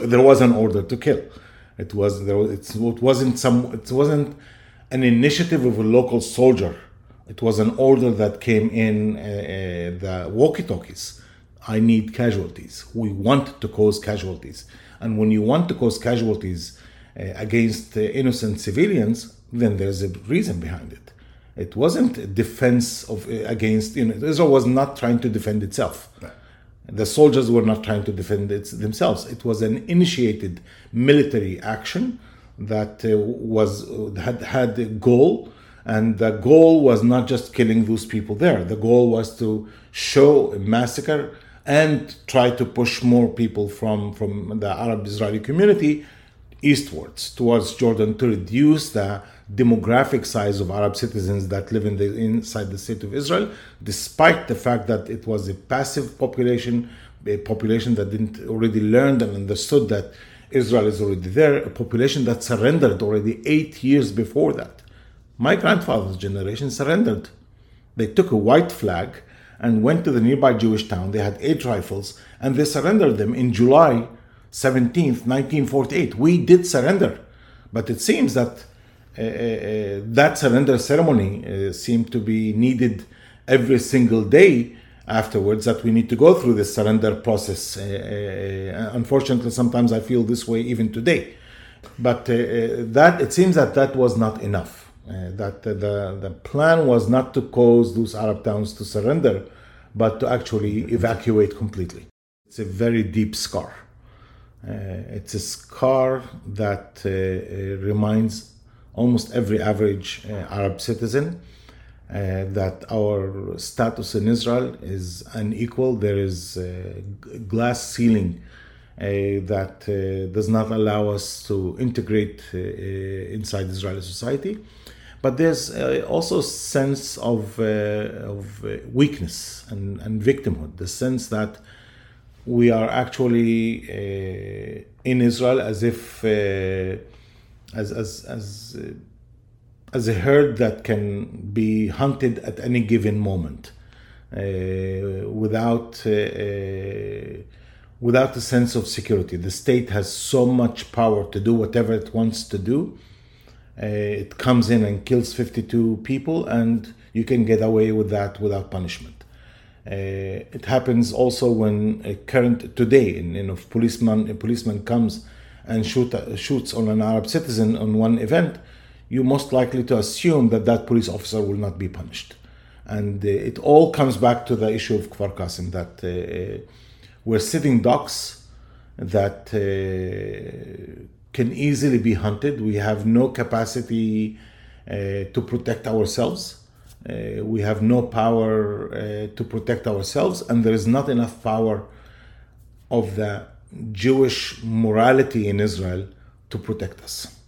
There was an order to kill. It was there. Was, it wasn't some. It wasn't an initiative of a local soldier. It was an order that came in uh, uh, the walkie-talkies. I need casualties. We want to cause casualties, and when you want to cause casualties uh, against uh, innocent civilians, then there's a reason behind it. It wasn't a defense of uh, against. You know, Israel was not trying to defend itself. Right. The soldiers were not trying to defend themselves. It was an initiated military action that uh, was had had a goal, and the goal was not just killing those people there. The goal was to show a massacre and try to push more people from from the Arab Israeli community eastwards towards Jordan to reduce the demographic size of Arab citizens that live in the inside the state of Israel, despite the fact that it was a passive population, a population that didn't already learned and understood that Israel is already there, a population that surrendered already eight years before that. My grandfather's generation surrendered. They took a white flag and went to the nearby Jewish town. They had eight rifles and they surrendered them in July 17th, 1948. We did surrender. But it seems that uh, uh, that surrender ceremony uh, seemed to be needed every single day afterwards that we need to go through this surrender process. unfortunately, sometimes I feel this way even today. But that it seems that that was not enough. that the, the plan was not to cause those Arab towns to surrender, but to actually evacuate completely. It's a very deep scar. Uh, it's a scar that uh, reminds almost every average uh, Arab citizen uh, that our status in Israel is unequal. There is a glass ceiling uh, that uh, does not allow us to integrate inside Israeli society. But there's also a sense of, of weakness and, and victimhood, the sense that we are actually uh, in Israel as if uh, as as as uh, as a herd that can be hunted at any given moment without without a sense of security. The state has so much power to do whatever it wants to do. Uh, it comes in and kills 52 people, and you can get away with that without punishment. Uh, it happens also when a current today, in, you policeman a policeman comes and shoot, uh, shoots on an Arab citizen on one event, you're most likely to assume that that police officer will not be punished. And uh, it all comes back to the issue of Kfar Qasim that we're sitting ducks that can easily be hunted. We have no capacity uh, to protect ourselves. Uh, we have no power to protect ourselves, and there is not enough power of the Jewish morality in Israel to protect us.